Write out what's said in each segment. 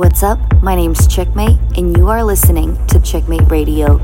What's up? My name's Checkmate, and you are listening to Checkmate Radio.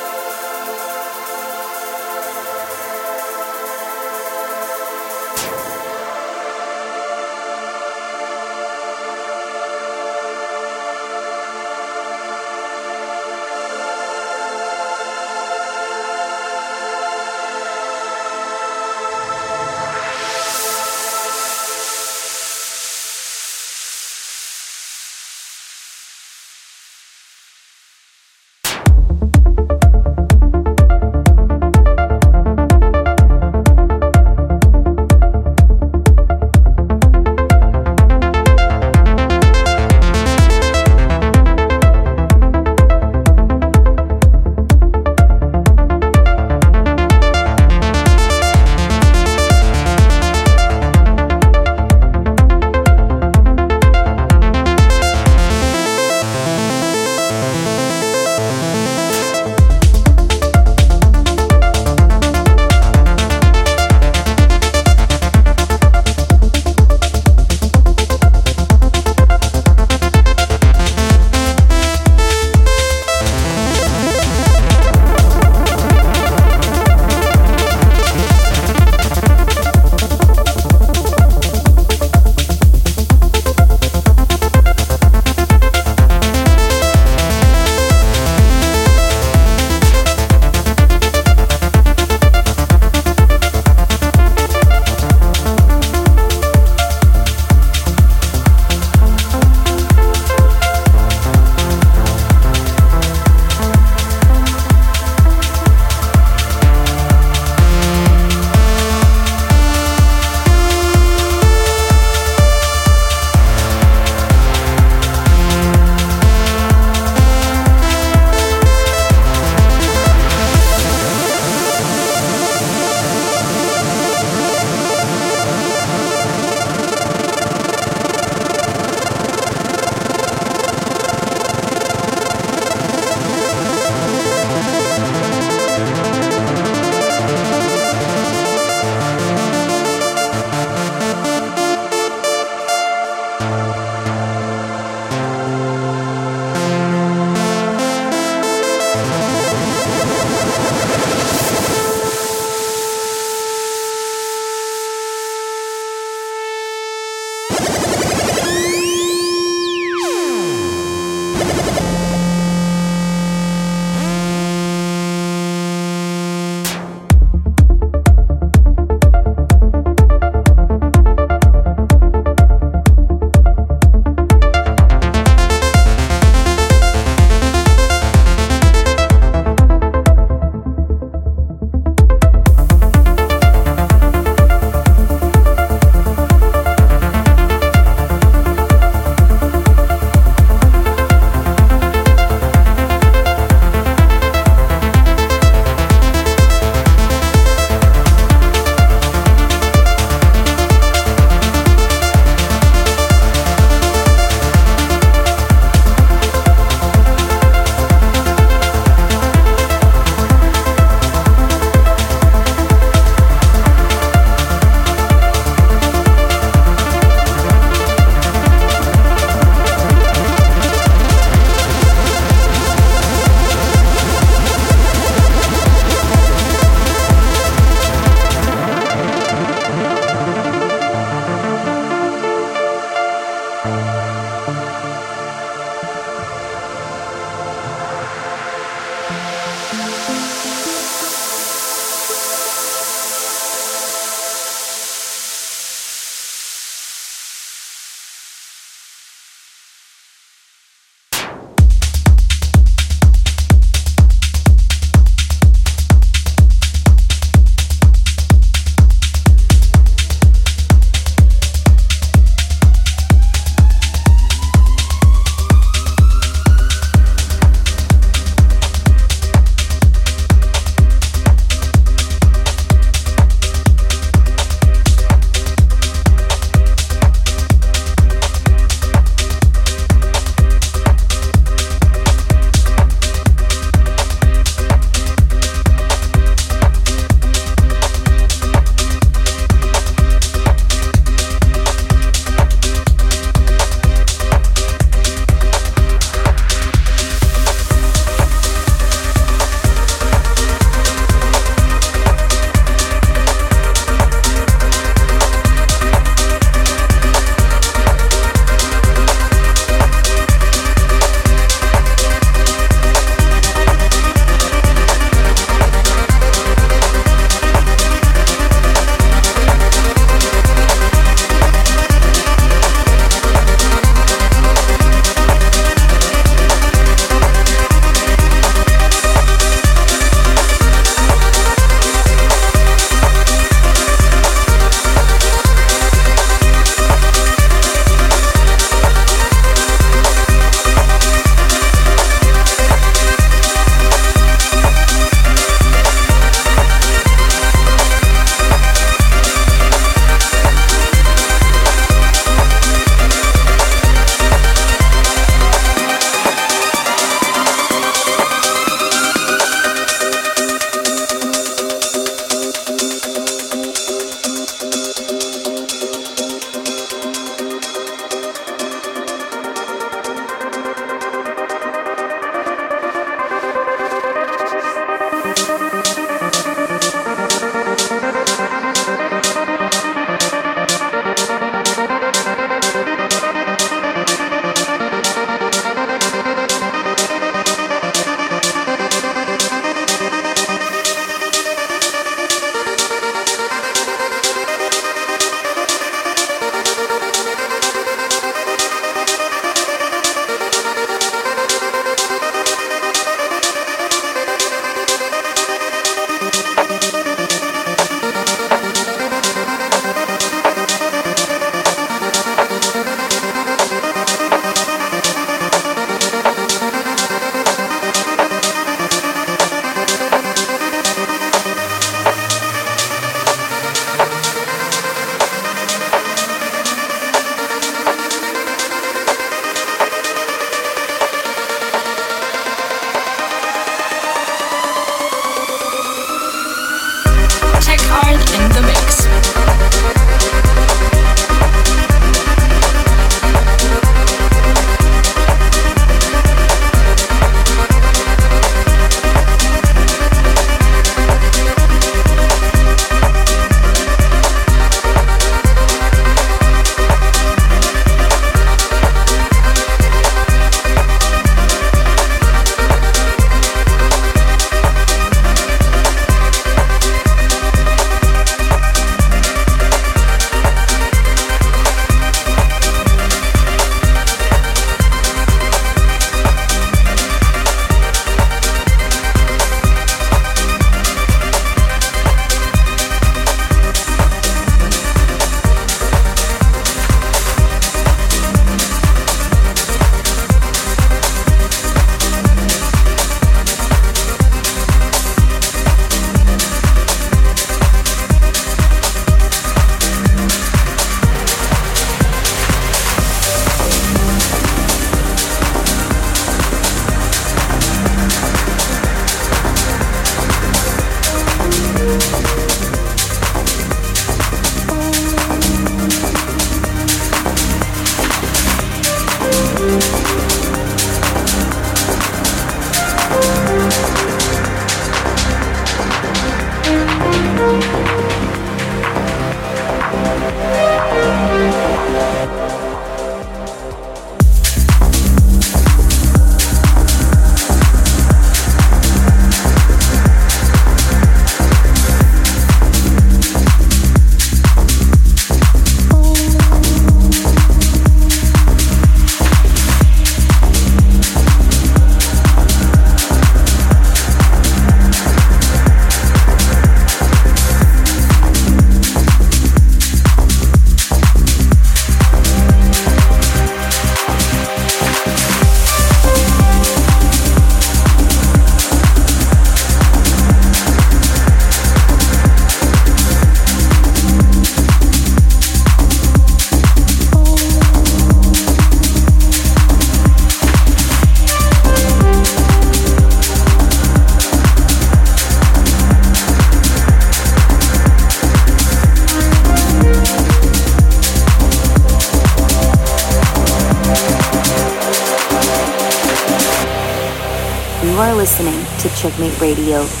Checkmate Radio.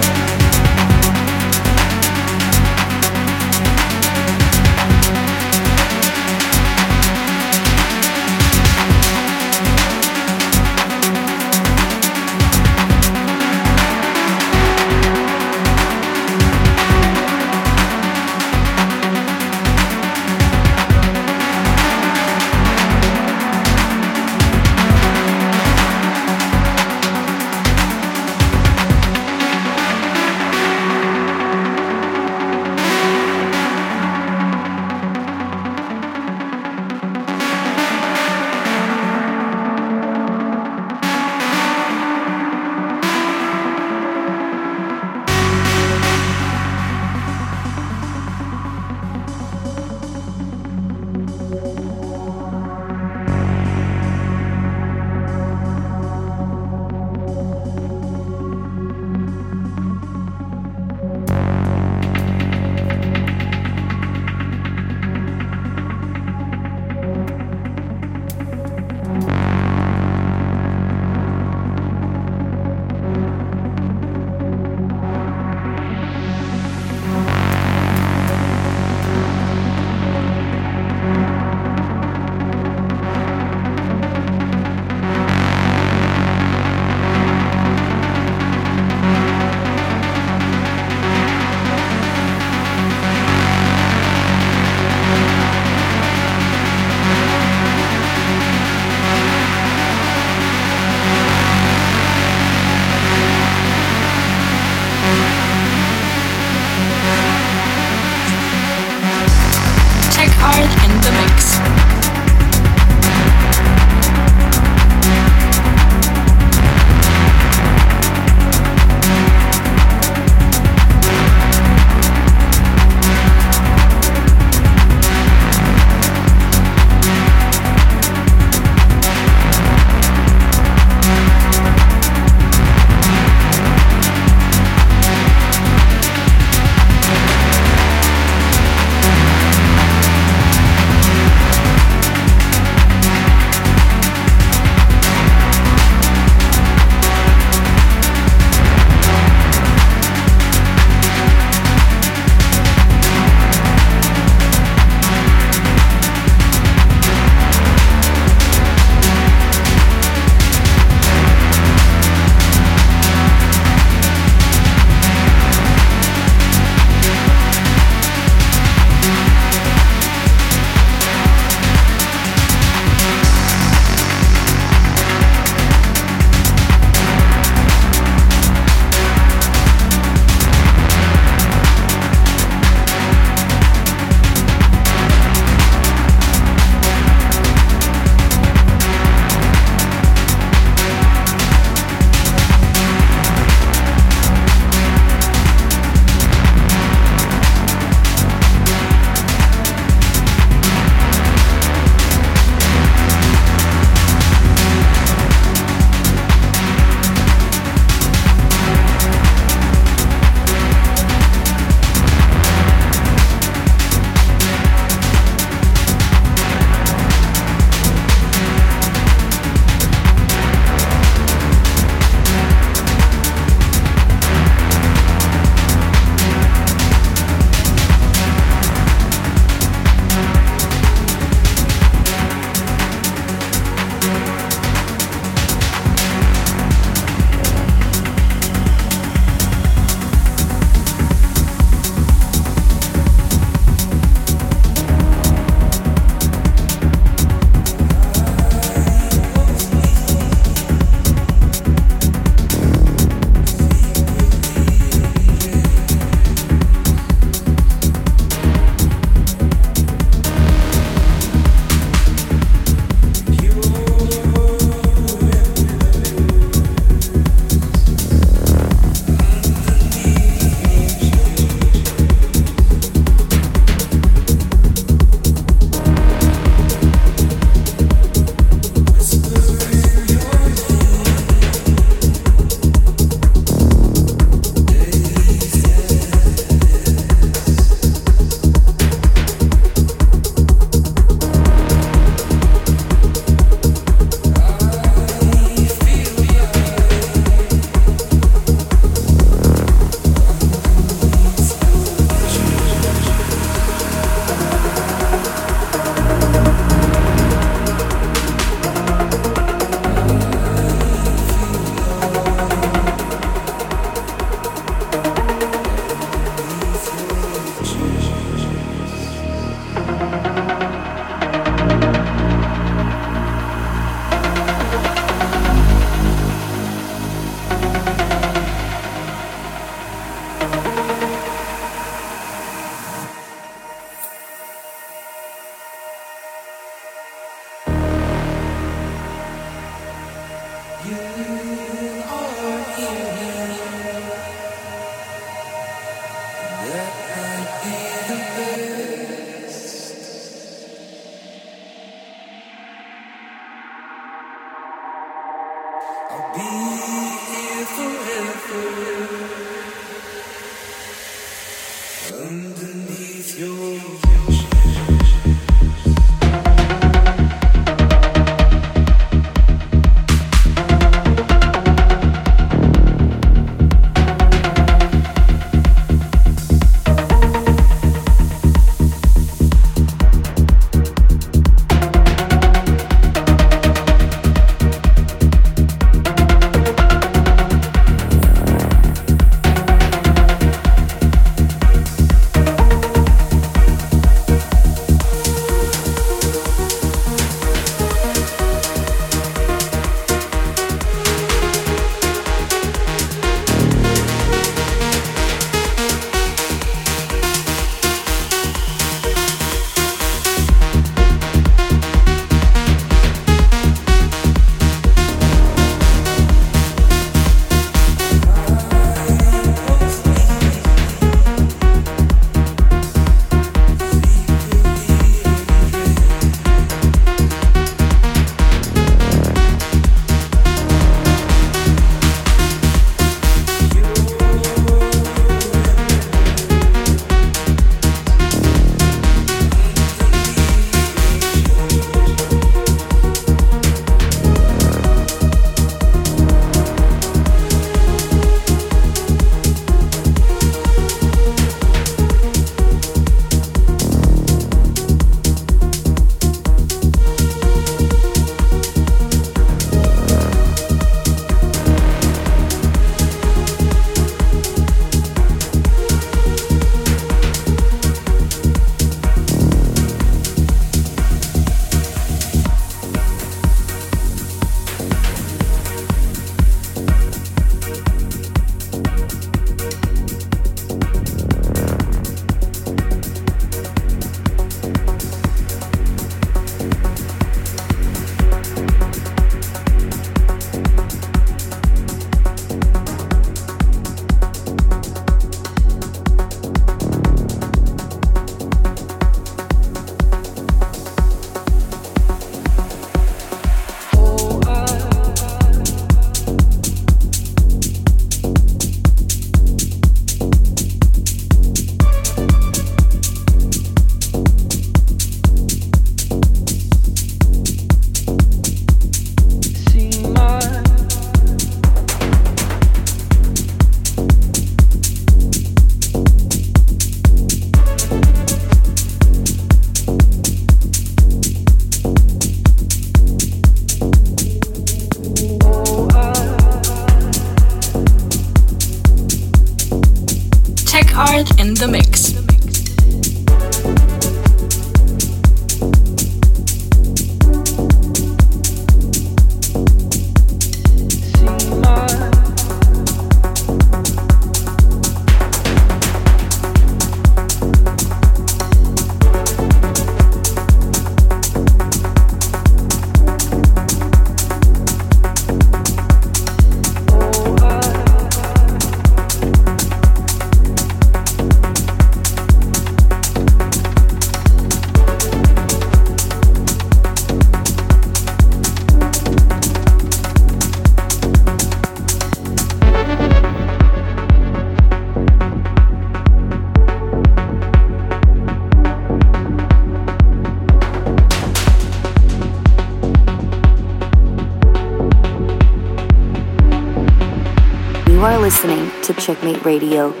Checkmate Radio.